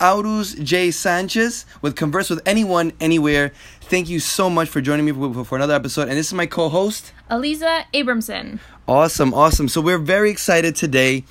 Aurus J. Sanchez with Converse with Anyone, Anywhere. Thank you so much for joining me for, for another episode. And this is my co host, Aliza Abramson. Awesome, awesome. So we're very excited today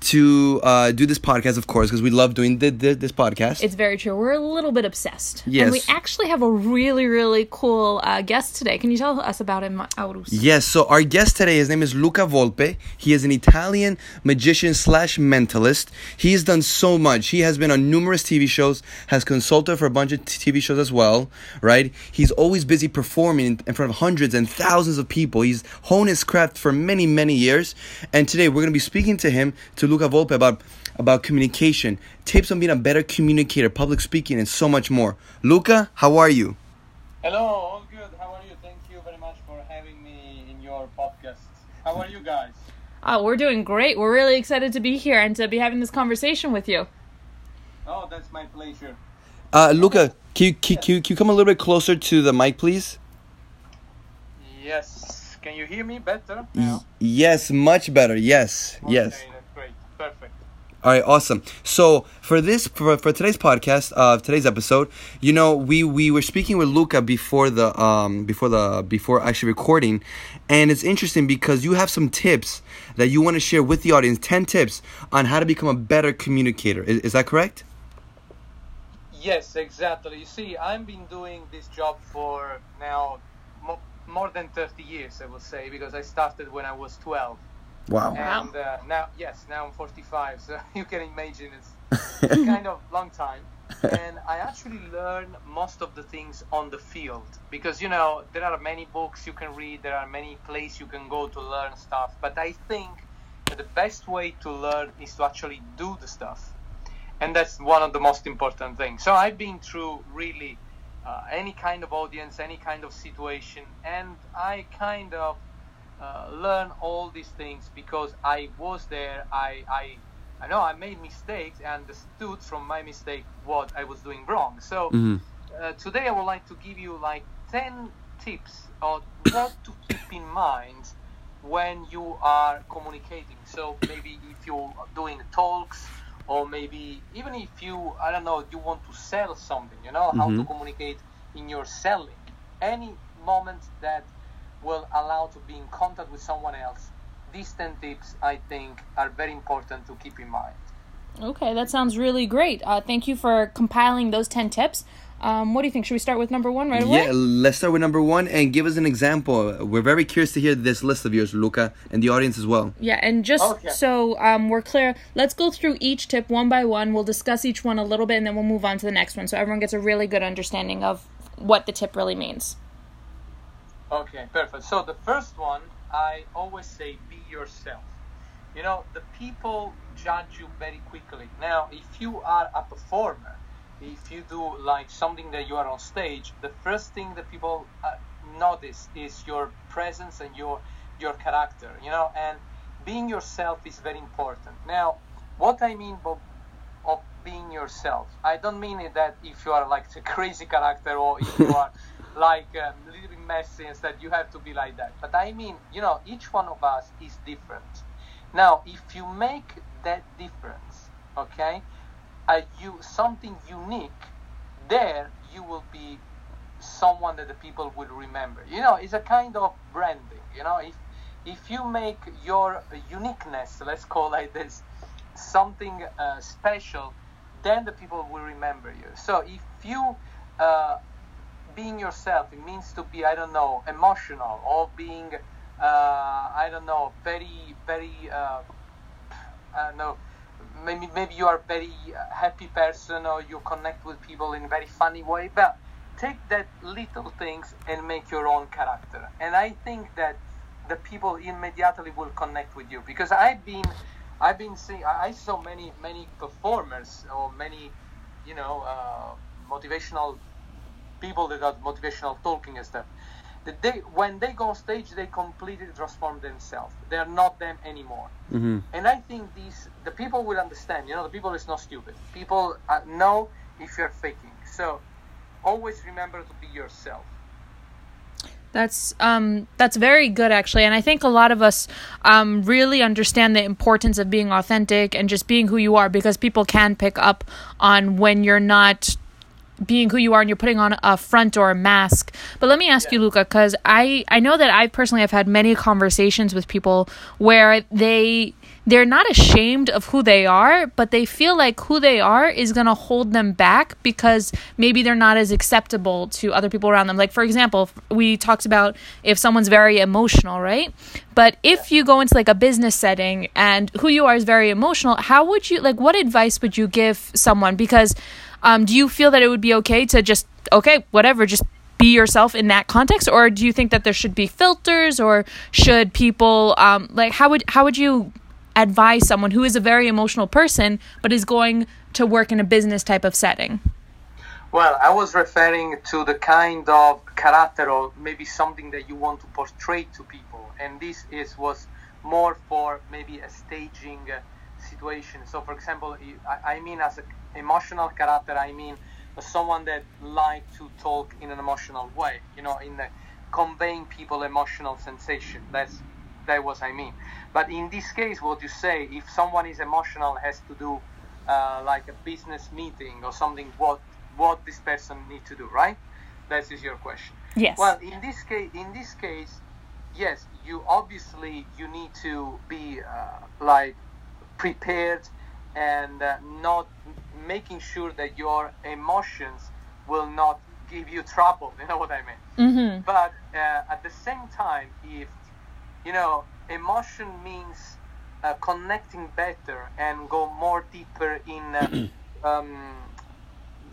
to uh, do this podcast, of course, because we love doing the, the, this podcast. It's very true. We're a little bit obsessed. Yes. And we actually have a really, really cool uh, guest today. Can you tell us about him, Aurus? Yes, so our guest today, his name is Luca Volpe. He is an Italian magician slash mentalist. He's done so much. He has been on numerous TV shows, has consulted for a bunch of TV shows as well, right? He's always busy performing in front of hundreds and thousands of people. He's honed his craft for many, many years. And today we're going to be speaking to him, to Luca Volpe, about, about communication, tips on being a better communicator, public speaking, and so much more. Luca, how are you? Hello, all good. How are you? Thank you very much for having me in your podcast. How are you guys? Oh, we're doing great. We're really excited to be here and to be having this conversation with you. Oh, that's my pleasure. Uh, Luca, can you, can, you, can you come a little bit closer to the mic, please? Yes. Can you hear me better Y- now? yes, much better. Yes, yes. Okay, that's great. Perfect. All right, awesome. So for this, for, for today's podcast, uh, today's episode, you know, we we were speaking with Luca before the um before the before actually recording, and it's interesting because you have some tips that you want to share with the audience. Ten tips on how to become a better communicator. Is, is that correct? Yes, exactly. You see, I've been doing this job for now mo- more than 30 years, I will say, because I started when I was 12. Wow. Wow. And uh, now, yes, now I'm 45, so you can imagine it's kind of long time. and I actually learn most of the things on the field because you know there are many books you can read, there are many places you can go to learn stuff. But I think that the best way to learn is to actually do the stuff, and that's one of the most important things. So I've been through really uh, any kind of audience, any kind of situation, and I kind of uh, learn all these things because I was there. I, I, I know I made mistakes and understood from my mistake what I was doing wrong. So Mhm. uh, today I would like to give you like 10 tips on what to keep in mind when you are communicating. So maybe if you're doing talks or maybe even if you, I don't know, you want to sell something, you know, how to Mhm. communicate in your selling. Any moment that will allow to be in contact with someone else. These 10 tips, I think, are very important to keep in mind. Okay, that sounds really great. Uh, thank you for compiling those 10 tips. Um, what do you think? Should we start with number one right away? Yeah, let's start with number one and give us an example. We're very curious to hear this list of yours, Luca, and the audience as well. Yeah, and just Okay. so um, we're clear, let's go through each tip one by one. We'll discuss each one a little bit, and then we'll move on to the next one, so everyone gets a really good understanding of what the tip really means. Okay, perfect. So the first one, I always say be yourself. You know, the people judge you very quickly. Now, if you are a performer, if you do like something that you are on stage, the first thing that people uh, notice is your presence and your your character. You know, and being yourself is very important. Now, what I mean by of being yourself. I don't mean that if you are like a crazy character or if you are like um, a little bit messy instead you have to be like that. But I mean, you know, each one of us is different. Now, if you make that difference, okay, uh, you something unique, there you will be someone that the people will remember. You know, it's a kind of branding. You know, if if you make your uniqueness, let's call it this, something uh, special, then the people will remember you. So if you uh, being yourself, it means to be I don't know emotional or being uh, I don't know very very uh, I don't know maybe maybe you are a very uh, happy person or you connect with people in a very funny way, but take that little things and make your own character. And I think that the people immediately will connect with you because I've been I've been seeing I saw many many performers or many you know uh, motivational people that got motivational talking and stuff. That they when they go on stage they completely transform themselves. They are not them anymore. Mm-hmm. And I think these the people will understand. You know, the people is not stupid. People uh, know if you're faking. So always remember to be yourself. That's um that's very good actually, and I think a lot of us um really understand the importance of being authentic and just being who you are because people can pick up on when you're not being who you are and you're putting on a front or a mask. But let me ask you, Luca, because I I know that I personally have had many conversations with people where they they're not ashamed of who they are, but they feel like who they are is going to hold them back because maybe they're not as acceptable to other people around them. Like, for example, we talked about if someone's very emotional, right? But if you go into like a business setting and who you are is very emotional, how would you, like, what advice would you give someone? Because um, do you feel that it would be okay to just, okay, whatever, just be yourself in that context? Or do you think that there should be filters? Or should people um, like how would how would you advise someone who is a very emotional person but is going to work in a business type of setting? Well, I was referring to the kind of character or maybe something that you want to portray to people, and this is was more for maybe a staging uh, situation. So, for example, I, I mean as an emotional character, I mean someone that like to talk in an emotional way, you know, in the conveying people emotional sensation. That's that was I mean. But in this case, what you say, if someone is emotional, has to do uh, like a business meeting or something. What what this person need to do, right? That is your question. Yes. Well, in this case, in this case, yes, you obviously you need to be uh, like prepared and uh, not making sure that your emotions will not give you trouble. You know what I mean? Mm-hmm. But uh, at the same time, if you know, emotion means uh, connecting better and go more deeper in uh, um,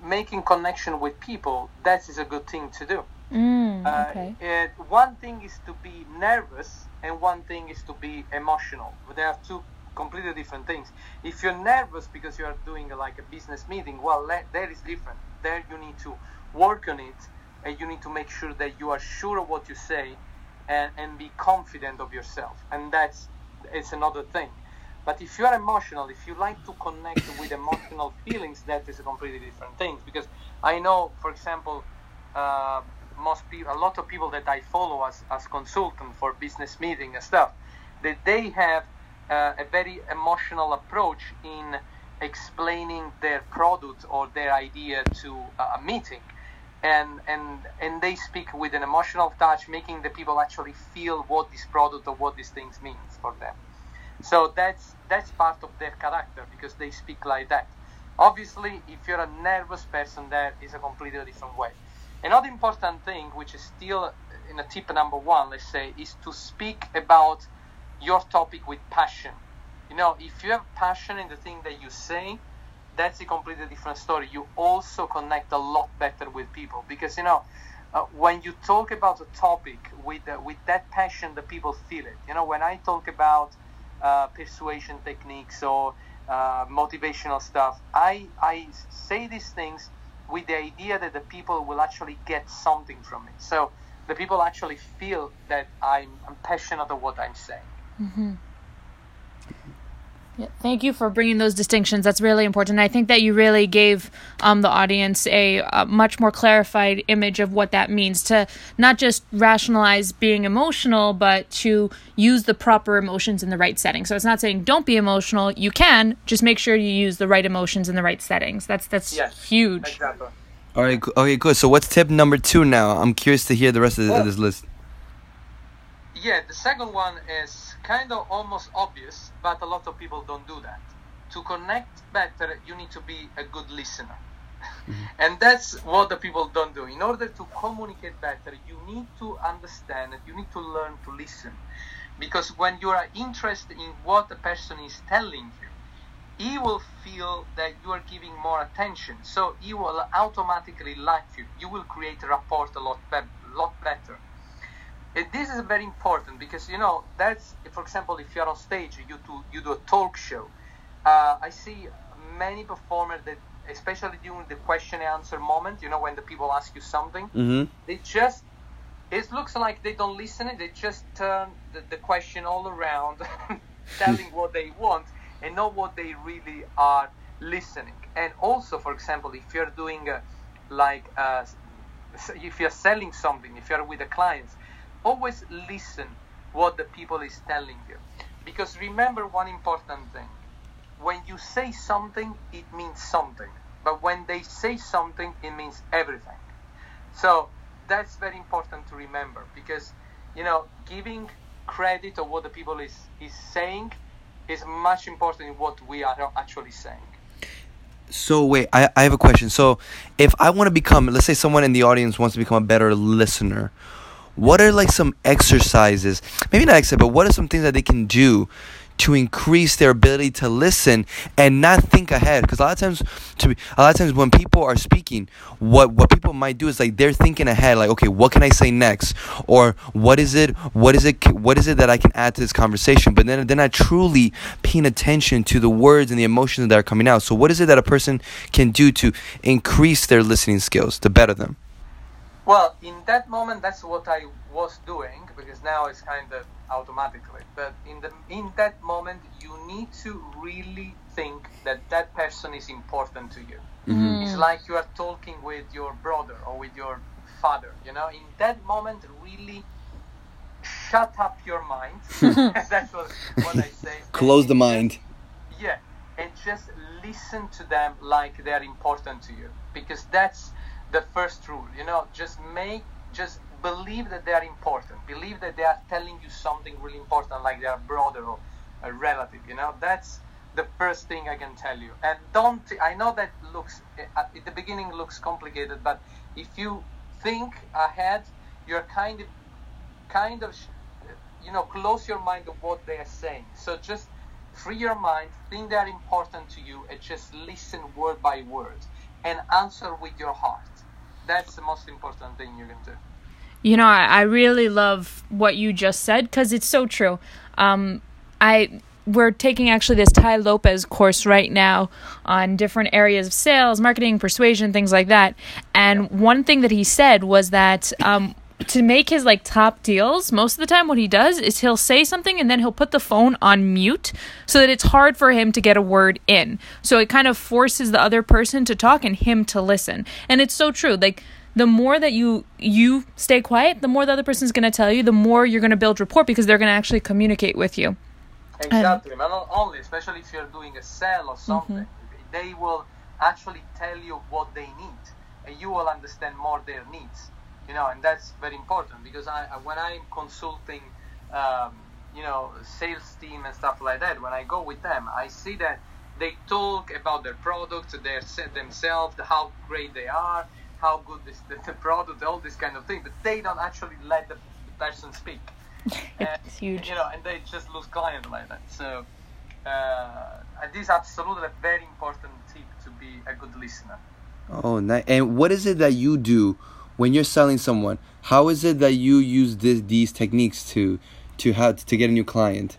making connection with people. That is a good thing to do. Mm, Uh, okay. it, one thing is to be nervous, and one thing is to be emotional. There are two completely different things. If you're nervous because you are doing like a business meeting, well, that is different. There you need to work on it, and you need to make sure that you are sure of what you say, and, and be confident of yourself. And that's it's another thing. But if you are emotional, if you like to connect with emotional feelings, that is a completely different thing. Because I know, for example, uh, most people, a lot of people that I follow as, as consultant for business meeting and stuff, that they have uh, a very emotional approach in explaining their product or their idea to a meeting. And, and and they speak with an emotional touch, making the people actually feel what this product or what these things means for them. So that's that's part of their character because they speak like that. Obviously, if you're a nervous person, that is a completely different way. Another important thing, which is still in a tip number one, let's say, is to speak about your topic with passion. You know, if you have passion in the thing that you say, that's a completely different story. You also connect a lot better with people because you know uh, when you talk about a topic with uh, with that passion, the people feel it. You know, when I talk about uh, persuasion techniques or uh, motivational stuff, I I say these things with the idea that the people will actually get something from it. So the people actually feel that I'm, I'm passionate about what I'm saying. Yeah, thank you for bringing those distinctions. That's really important. I think that you really gave um, the audience a, a much more clarified image of what that means to not just rationalize being emotional, but to use the proper emotions in the right setting. So it's not saying don't be emotional. You can just make sure you use the right emotions in the right settings. That's that's Yes, huge. Exactly. All right, okay, good. So what's tip number two now? I'm curious to hear the rest of, the, of Well- this list. Yeah, the second one is kind of almost obvious, but a lot of people don't do that. To connect better, you need to be a good listener. Mm-hmm. And that's what the people don't do. In order to communicate better, you need to understand you need to learn to listen. Because when you are interested in what the person is telling you, he will feel that you are giving more attention. So he will automatically like you. You will create a rapport a lot, be- lot better. And this is very important because you know that's for example if you're on stage you do you do a talk show uh, i see many performers that especially during the question and answer moment you know when the people ask you something Mm-hmm. they just it looks like they don't listen they just turn the, the question all around telling what they want and not what they really are listening and also for example if you're doing uh, like uh, if you're selling something if you're with the clients always listen what the people is telling you. Because remember one important thing. When you say something it means something. But when they say something it means everything. So that's very important to remember. Because you know giving credit of what the people is is saying is much important in what we are actually saying. So wait, I, I have a question. So if I want to become, let's say someone in the audience wants to become a better listener, what are like some exercises? Maybe not exercise, but what are some things that they can do to increase their ability to listen and not think ahead? Because a lot of times to be, a lot of times when people are speaking what what people might do is like they're thinking ahead like okay what can i say next? Or what is it what is it what is it that i can add to this conversation? But then they're not truly paying attention to the words and the emotions that are coming out. So what is it that a person can do to increase their listening skills to better them well in that moment that's what i was doing because now it's kind of automatically. But in the in that moment you need to really think that that person is important to you. Mhm. it's like you are talking with your brother or with your father you know? In that moment really shut up your mind. That's what, what i say. Close the mind. Yeah and just listen to them like they're important to you because that's the first rule you know just make just believe that they are important. Believe that they are telling you something really important like their brother or a relative you know? That's the first thing i can tell you. And don't i know that looks eh, at the beginning looks complicated but if you think ahead you're kind of kind of you know close your mind to what they are saying. So just free your mind think they are important to you and just listen word by word and answer with your heart that's the most important thing you can do You know, I, I really love what you just said because it's so true. Um, I we're taking actually this Tai Lopez course right now on different areas of sales, marketing, persuasion, things like that. And one thing that he said was that um, to make his like top deals, most of the time what he does is he'll say something and then he'll put the phone on mute so that it's hard for him to get a word in. So it kind of forces the other person to talk and him to listen. And it's so true. Like the more that you you stay quiet, the more the other person's going to tell you, the more you're going to build rapport because they're going to actually communicate with you. Exactly, but not only, especially if you're doing a sale or mm-hmm. something, they will actually tell you what they need, and you will understand more their needs. You know, and that's very important because I, I- when I'm consulting, um, you know, sales team and stuff like that, when I go with them, I see that they talk about their products, their se- themselves, how great they are, how good this the, the product, all this kind of thing, but they don't actually let the, the person speak. And, It's huge. You know, and they just lose clients like that. So, uh, and this is absolutely a very important tip to be a good listener. Oh, nice. And what is it that you do when you're selling someone? How is it that you use this, these techniques to to have to get a new client?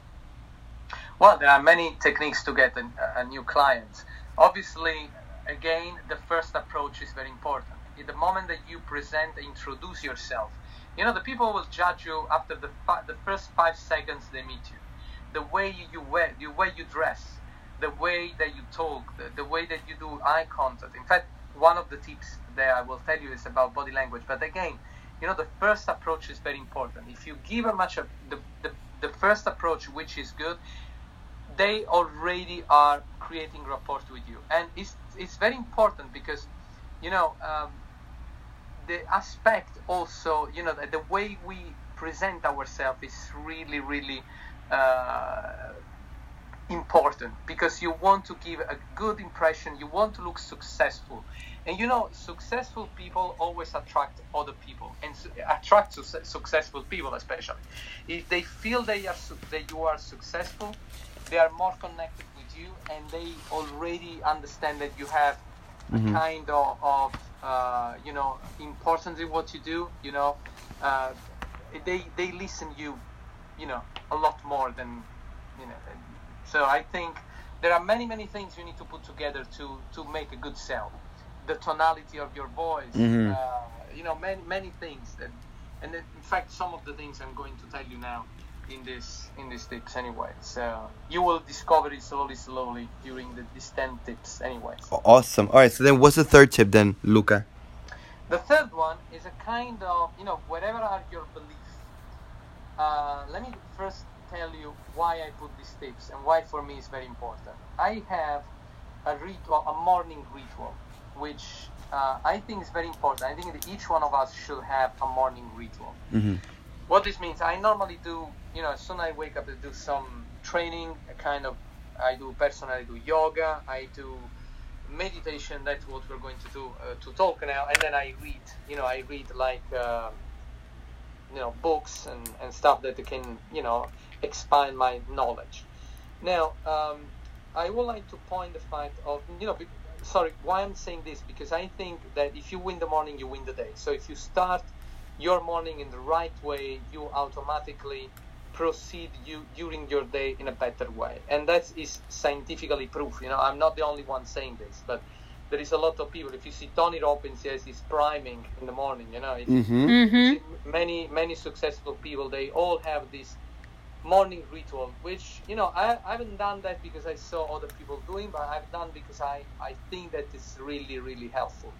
Well, there are many techniques to get a, a new client. Obviously, again, the first approach is very important. In the moment that you present, introduce yourself. You know, the people will judge you after the fi- the first five seconds they meet you. The way you, wear, the way you dress, the way that you talk, the, the way that you do eye contact. In fact, one of the tips that I will tell you is about body language. But again, you know, the first approach is very important. If you give a much of the, the, the first approach, which is good, they already are creating rapport with you, and it's it's very important because, you know, um, the aspect also, you know, the, the way we present ourselves is really really uh, important because you want to give a good impression, you want to look successful, and you know, successful people always attract other people and attract su- successful people, especially. If they feel they are su- that you are successful they are more connected with you and they already understand that you have a kind of, of uh, you know importance in what you do you know uh, they they listen you you know a lot more than you know so i think there are many many things you need to put together to to make a good sell the tonality of your voice Mhm. uh, you know many many things that and in fact some of the things i'm going to tell you now in this in these tips anyway so you will discover it slowly slowly during the these 10 tips anyway. Awesome. All right. So then, what's the third tip then, Luca? the third one is a kind of you know whatever are your beliefs uh, let me first tell you why I put these tips and why for me it's very important. I have a ritual, a morning ritual, which uh, I think is very important. I think that each one of us should have a morning ritual. Mm-hmm. What this means, I normally do, you know, as soon as I wake up, I do some training, a kind of, I do personally I do yoga, I do meditation. That's what we're going to do uh, to talk now, and then I read, you know, I read like, uh, you know, books and, and stuff that can, you know, expand my knowledge. Now, um, I would like to point the fact of, you know, be- sorry, why I'm saying this because I think that if you win the morning, you win the day. So if you start your morning in the right way, you automatically proceed you during your day in a better way, and that is scientifically proof. You know, I'm not the only one saying this, but there is a lot of people. If you see Tony Robbins, yes, he's priming in the morning. You know, Mm-hmm. Mm-hmm. many many successful people, they all have this morning ritual, which you know I, I haven't done that because I saw other people doing, but I've done because I I think that it's really really helpful.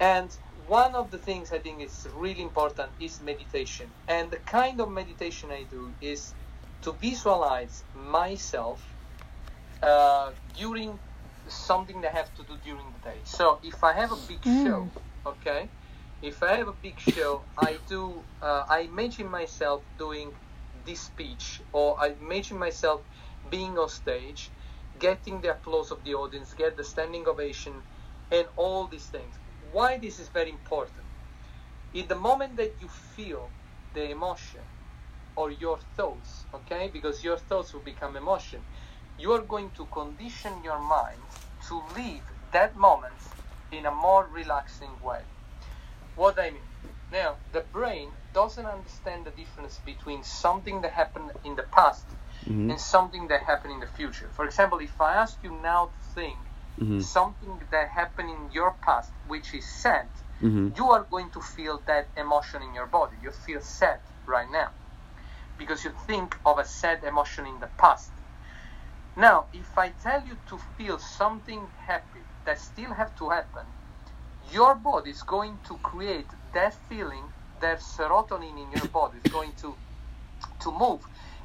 And one of the things I think is really important is meditation. And the kind of meditation I do is to visualize myself uh, during something they have to do during the day. So if I have a big Mm. show, okay, if I have a big show, I do. Uh, I imagine myself doing this speech, or I imagine myself being on stage, getting the applause of the audience, get the standing ovation, and all these things. Why this is very important? In the moment that you feel the emotion or your thoughts, okay, because your thoughts will become emotion, you are going to condition your mind to live that moment in a more relaxing way. What I mean? Now, the brain doesn't understand the difference between something that happened in the past Mm-hmm. and something that happened in the future. For example, if I ask you now to think Mm-hmm. something that happened in your past which is sad, Mm-hmm. you are going to feel that emotion in your body. You feel sad right now because you think of a sad emotion in the past. Now, if I tell you to feel something happy that still have to happen, your body is going to create that feeling, that serotonin in your body is going to to move,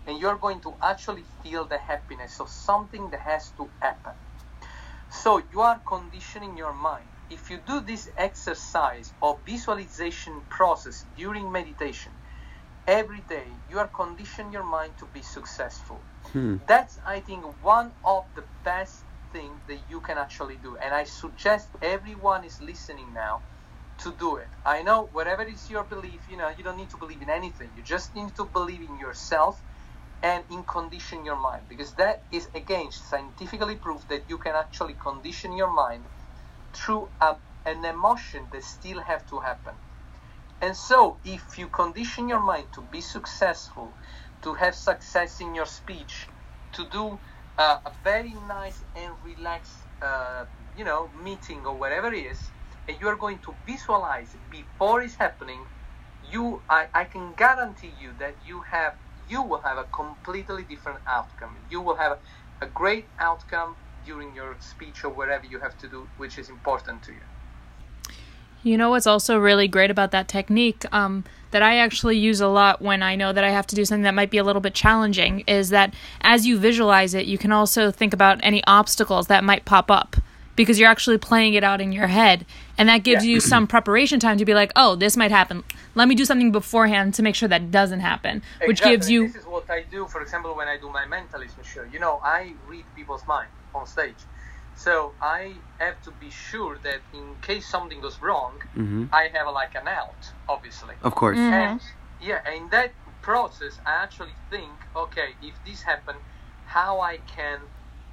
and you're going to actually feel the happiness of something that has to happen. So you are conditioning your mind. If you do this exercise or visualization process during meditation every day, you are conditioning your mind to be successful. Hmm. That's, I think, one of the best things that you can actually do. And I suggest everyone is listening now to do it. I know whatever is your belief, you know, you don't need to believe in anything. You just need to believe in yourself and in condition your mind because that is again scientifically proved that you can actually condition your mind through a, an emotion that still have to happen. And so if you condition your mind to be successful, to have success in your speech, to do uh, a very nice and relaxed, uh, you know, meeting or whatever it is, and you are going to visualize before it's happening, you, I, I can guarantee you that you have, you will have a completely different outcome. You will have a, great outcome during your speech or whatever you have to do, which is important to you. You know what's also really great about that technique um, that I actually use a lot when I know that I have to do something that might be a little bit challenging is that as you visualize it, you can also think about any obstacles that might pop up because you're actually playing it out in your head. And that gives Yeah. you some preparation time to be like, oh, this might happen. Let me do something beforehand to make sure that doesn't happen, which gives you. This is what I do, for example, when I do my mentalism show. You know, I read people's mind on stage. So I have to be sure that in case something goes wrong, Mm-hmm. I have like an out, obviously. Of course. Mm. And yeah, in that process, I actually think, okay, if this happened, how I can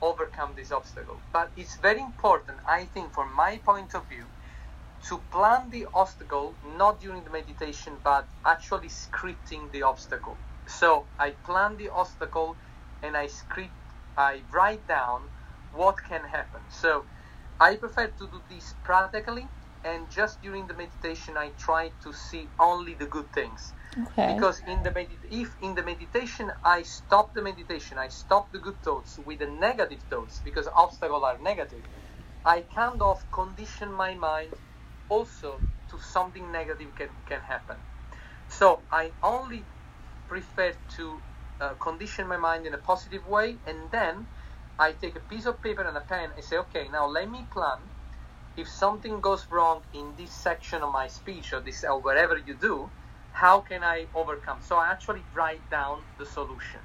overcome this obstacle. But it's very important, I think, from my point of view, to plan the obstacle not during the meditation, but actually scripting the obstacle. So I plan the obstacle and I script, I write down what can happen. So I prefer to do this practically, and just during the meditation, I try to see only the good things. Okay. Because in the medit- if in the meditation I stop the meditation, I stop the good thoughts with the negative thoughts because obstacles are negative. I kind of condition my mind also to something negative can, can happen. So I only prefer to uh, condition my mind in a positive way, and then I take a piece of paper and a pen and say, okay, now let me plan. If something goes wrong in this section of my speech or this or whatever you do, how can I overcome? So I actually write down the solution.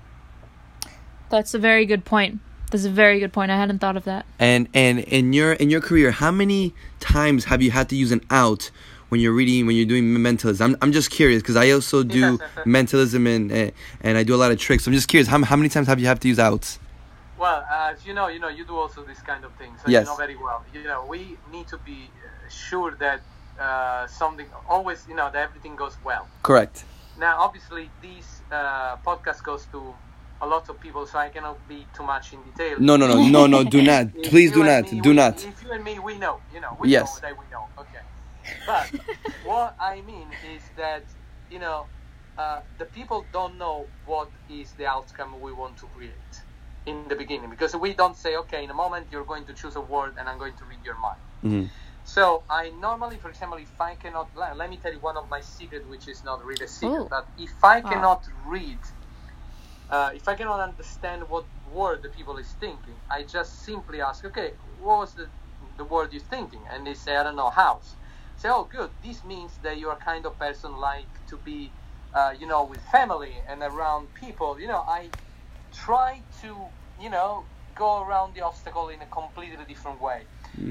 That's a very good point. That's a very good point. I hadn't thought of that. And and in your in your career, how many times have you had to use an out when you're reading when you're doing mentalism? I'm I'm just curious because I also do mentalism and and- and I do a lot of tricks. So I'm just curious how how many times have you have to use outs? Well, as you know, you know, you do also this kind of thing, so Yes. you know very well. You know, we need to be uh, sure that uh, something always, you know, that everything goes well. Correct. Now, obviously, this uh, podcast goes to a lot of people, so I cannot be too much in detail. No, no, no, no, no. Do not. Please do not. me, Do we- not. If you and me, we know, you know, we Yes. know that we know. Okay. But what I mean is that, you know, uh, the people don't know what is the outcome we want to create in the beginning because we don't say, okay, in a moment you're going to choose a word and I'm going to read your mind. Mhm. So I normally, for example, if I cannot, let let me tell you one of my secret, which is not really a secret, Ooh. but if I Wow. cannot read, uh, if I cannot understand what word the people is thinking, I just simply ask, okay, what was the the word you're thinking? And they say, I don't know, house. Say, oh, good. This means that you are a kind of person like to be, uh, you know, with family and around people. You know, I try to, you know, go around the obstacle in a completely different way.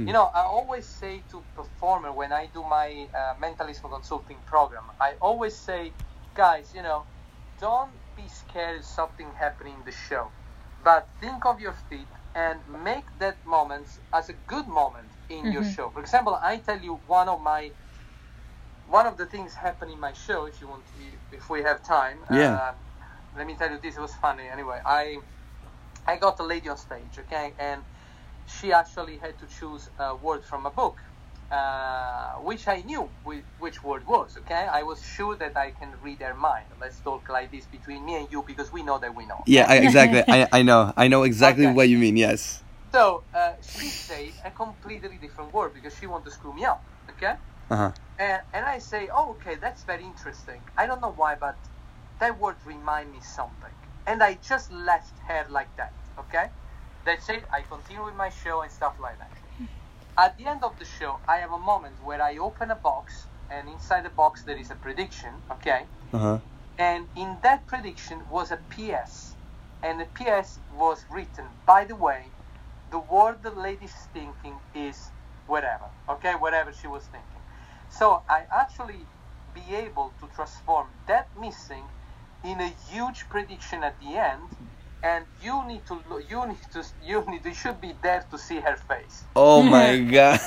You know, I always say to performer when I do my uh, mentalism consulting program, I always say, guys, you know, don't be scared of something happening in the show, but think of your feet and make that moment as a good moment in your show. For example, I tell you one of my one of the things happen in my show. If you want, to, if we have time, Yeah. Uh, let me tell you this. It was funny. Anyway, I I got a lady on stage, okay, and she actually had to choose a word from a book, uh, which I knew which word was, okay? I was sure that I can read her mind. Let's talk like this between me and you because we know that we know. Yeah, I, exactly. I, I know. I know exactly Okay. what you mean. Yes. So uh, she said a completely different word because she wanted to screw me up, okay? Uh huh. And, and I say, oh, okay, that's very interesting. I don't know why, but that word remind me something. And I just left her like that, okay? That's it. I continue with my show and stuff like that. At the end of the show, I have a moment where I open a box, and inside the box there is a prediction, okay? Uh huh. And in that prediction was a PS. And the PS was written, by the way, the word the lady's thinking is whatever. Okay, whatever she was thinking. So I actually be able to transform that missing in a huge prediction at the end. And you need to, you need to, you need, you should be there to see her face. Oh my god.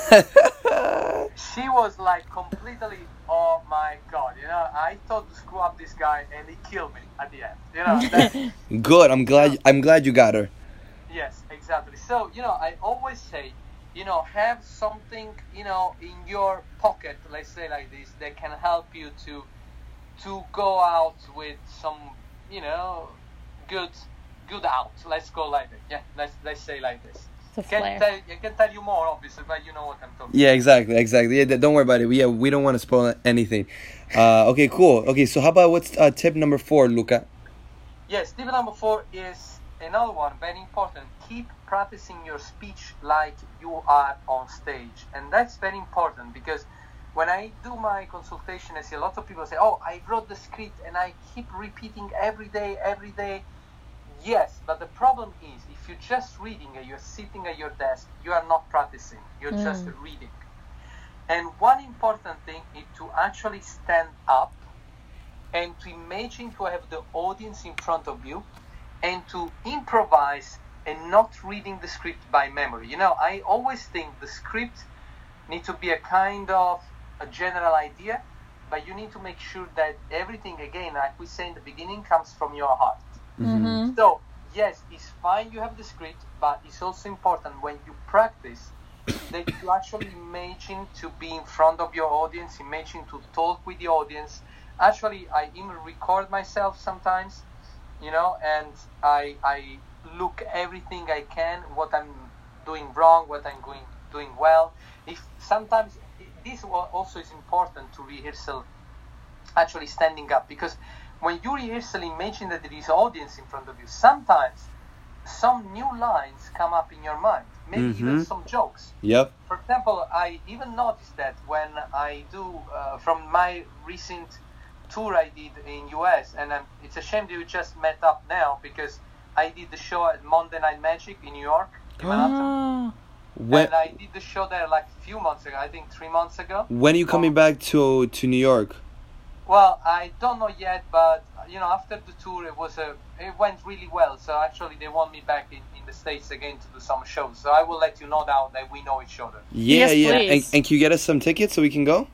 She was like completely, oh my god, you know, I thought to screw up this guy and he killed me at the end. You know, that, Good. I'm glad. I'm glad you got her. Yes, exactly. So, you know, I always say, you know, have something, you know, in your pocket, let's say like this, that can help you to to go out with some, you know, good good out. Let's go like that. Yeah, let's let's say like this. It's Can flair. tell I can tell you more obviously, but you know what I'm talking Yeah, exactly, exactly. Yeah, don't worry about it. Yeah, we don't want to spoil anything. Uh, okay, cool. Okay, so how about what's uh, tip number four, Luca? Yes, tip number four is another one, very important. Keep practicing your speech like you are on stage. And that's very important because when I do my consultation, I see a lot of people say, Oh, I wrote the script and I keep repeating every day, every day. Yes, but the problem is if you're just reading and you're sitting at your desk, you are not practicing, you're mm. just reading. And one important thing is to actually stand up and to imagine to have the audience in front of you and to improvise and not reading the script by memory. You know, I always think the script need to be a kind of a general idea, but you need to make sure that everything again, like we say in the beginning, comes from your heart. Mm-hmm. So yes, it's fine you have the script, but it's also important when you practice that you actually imagine to be in front of your audience, imagine to talk with the audience. Actually, I even record myself sometimes, you know, and I I look everything I can, what I'm doing wrong, what I'm going doing well. If sometimes this also is important to rehearsal actually standing up because when you rehearsal, imagine that there is audience in front of you. Sometimes some new lines come up in your mind, maybe even Mhm. some jokes. Yep. For example, I even noticed that when I do uh, from my recent tour I did in US, and um, it's a shame that we just met up now because I did the show at Monday Night Magic in New York, in Manhattan. When and I did the show there like a few months ago. I think three months ago. when are you coming back to to New York? Well, I don't know yet, but you know, after the tour, it was a it went really well. So actually, they want me back in, in the states again to do some shows. So I will let you know now that we know each other. Yeah, Yes, yeah. And, and can you get us some tickets so we can go?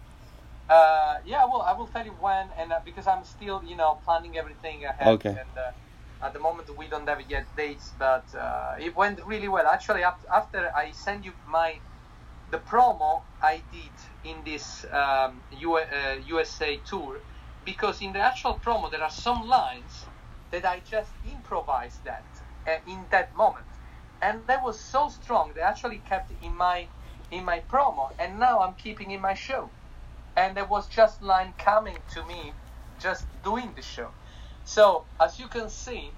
Uh, yeah, well, I will tell you when, and uh, because I'm still, you know, planning everything ahead. Okay. And uh, at the moment, we don't have yet dates, but uh, it went really well. Actually, af- after I send you my the promo I did in this um, U- uh, USA tour, because in the actual promo there are some lines that I just improvised that uh, in that moment, and that was so strong. They actually kept in my in my promo, and now I'm keeping in my show and there was just line coming to me just doing the show so as you can see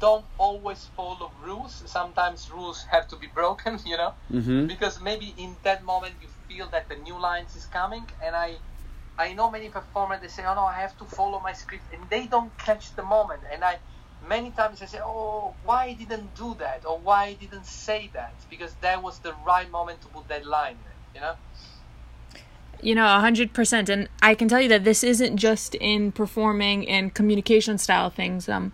don't always follow rules. Sometimes rules have to be broken you know? Mm-hmm. because maybe in that moment you feel that the new lines is coming and i i know many performers they say oh no i have to follow my script and they don't catch the moment. And i many times i say oh why I didn't do that? Or why I didn't say that? Because that was the right moment to put that line you know You know, 100%. And I can tell you that this isn't just in performing and communication style things. Um,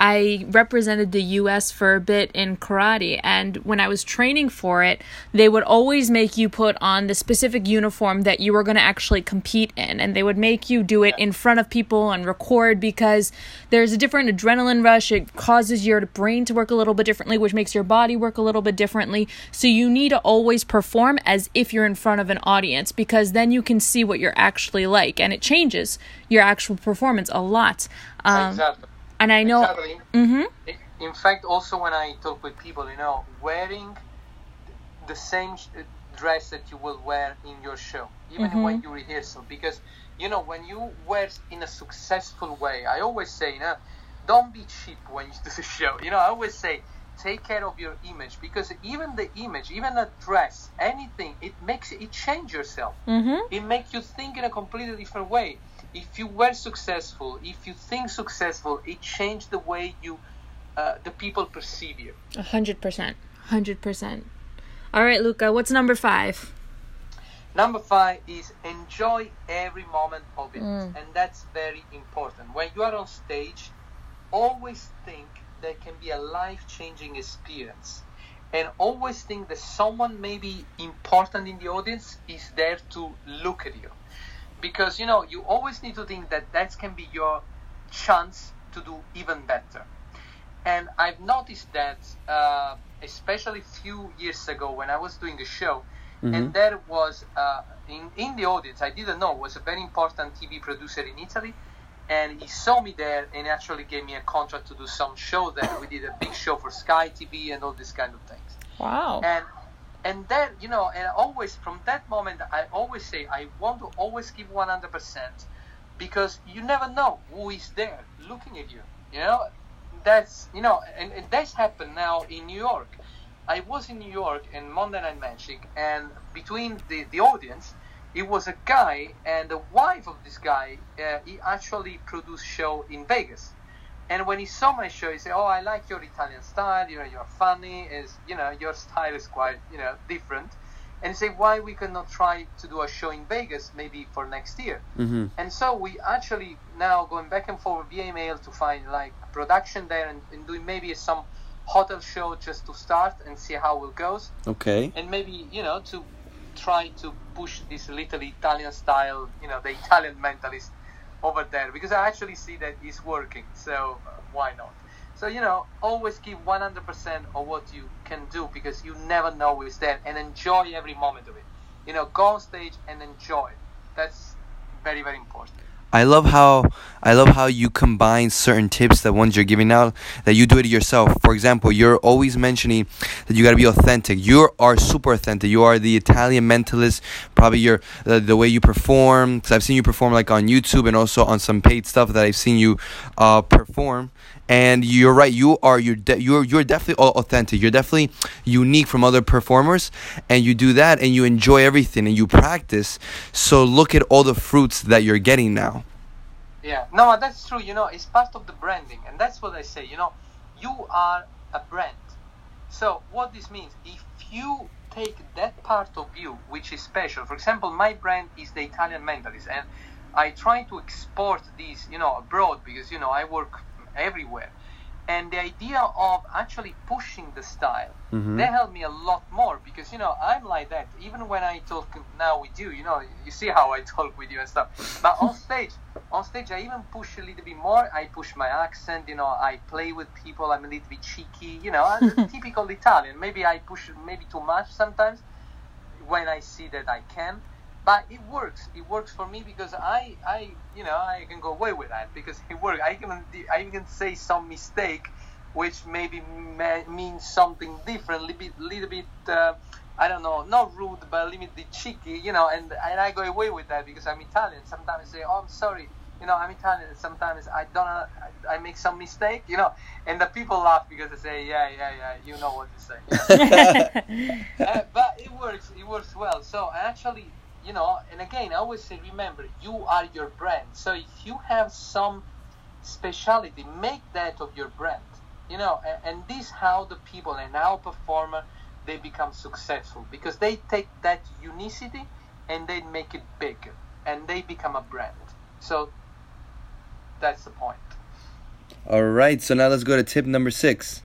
I represented the US for a bit in karate, and when I was training for it, they would always make you put on the specific uniform that you were going to actually compete in, and they would make you do it in front of people and record because there's a different adrenaline rush. It causes your brain to work a little bit differently, which makes your body work a little bit differently. So you need to always perform as if you're in front of an audience because then you can see what you're actually like, and it changes your actual performance a lot. Um, exactly and I know. exactly hmm In- fact, also when I talk with people, you know, wearing the same dress that you will wear in your show, even Mhm. when you rehearsal, because you know when you wear in a successful way. I always say, you know, don't be cheap when you do the show. You know, I always say, take care of your image because even the image, even a dress, anything, it makes it change yourself hmm it makes you think in a completely different way. If you were successful, if you think successful, it changed the way you, uh, the people perceive you. A hundred percent. Hundred percent. All right, Luca. What's number five? Number five is enjoy every moment of it, Mm. and that's very important. When you are on stage, always think there can be a life-changing experience, and always think that someone maybe important in the audience is there to look at you, because you know you always need to think that that can be your chance to do even better. And I've noticed that, uh, especially few years ago when I was doing a show, and there was uh, in in the audience I didn't know was a very important TV producer in Italy, and he saw me there and actually gave me a contract to do some show there. We did a big show for Sky TV and all these kind of things. Wow. And and then you know, and always from that moment, I always say I want to always give one hundred percent because you never know who is there looking at you. You know, that's you know, and, and that's happened now in New York. I was in New York in Monday Night Magic, and between the, the audience, it was a guy and the wife of this guy. Uh, he actually produced show in Vegas, and when he saw my show, he said, "Oh, I like your Italian style. You know, you're funny. Is you know, your style is quite you know different." And he said, "Why we cannot try to do a show in Vegas, maybe for next year?" Mm-hmm. And so we actually now going back and forth via email to find like production there and, and doing maybe some hotel show just to start and see how it goes Okay. and maybe you know to try to push this little Italian style, you know, the Italian mentalist over there because I actually see that it's working. So uh, why not? So you know, always give 100% of what you can do because you never know who's there and enjoy every moment of it. You know, go on stage and enjoy. That's very very important. I love how I love how you combine certain tips that ones you're giving out that you do it yourself. For example, you're always mentioning that you got to be authentic. You are super authentic. You are the Italian mentalist. Probably your the, the way you perform because I've seen you perform like on YouTube and also on some paid stuff that I've seen you uh, perform. And you're right. You are you're de- you're you're definitely authentic. You're definitely unique from other performers, and you do that, and you enjoy everything, and you practice. So look at all the fruits that you're getting now. Yeah, no, that's true. You know, it's part of the branding, and that's what I say. You know, you are a brand. So what this means, if you take that part of you, which is special. For example, my brand is the Italian Mentalist, and I try to export this, you know, abroad because you know I work everywhere. And the idea of actually pushing the style mm-hmm. they help me a lot more because you know i'm like that. Even when i talk now with you you know you see how i talk with you and stuff. But on stage on stage i even push a little bit more. I push my accent you know i play with people. I'm a little bit cheeky you know typical italian. Maybe i push maybe too much sometimes when i see that i can but it works. It works for me because I, I, you know, I can go away with that because it works. I can, I can say some mistake, which maybe may, means something different, little bit, little bit. Uh, I don't know, not rude, but a little bit cheeky, you know, and and I go away with that because I'm Italian. Sometimes I say, "Oh, I'm sorry," you know, I'm Italian. Sometimes I don't, I, I make some mistake, you know, and the people laugh because they say, "Yeah, yeah, yeah," you know what to say. uh, but it works. It works well. So actually, you know, and again, I always say, remember, you are your brand. So if you have some specialty, make that of your brand. You know, and, and this how the people and how performer they become successful because they take that unicity and they make it big and they become a brand. So that's the point. All right, so now let's go to tip number six.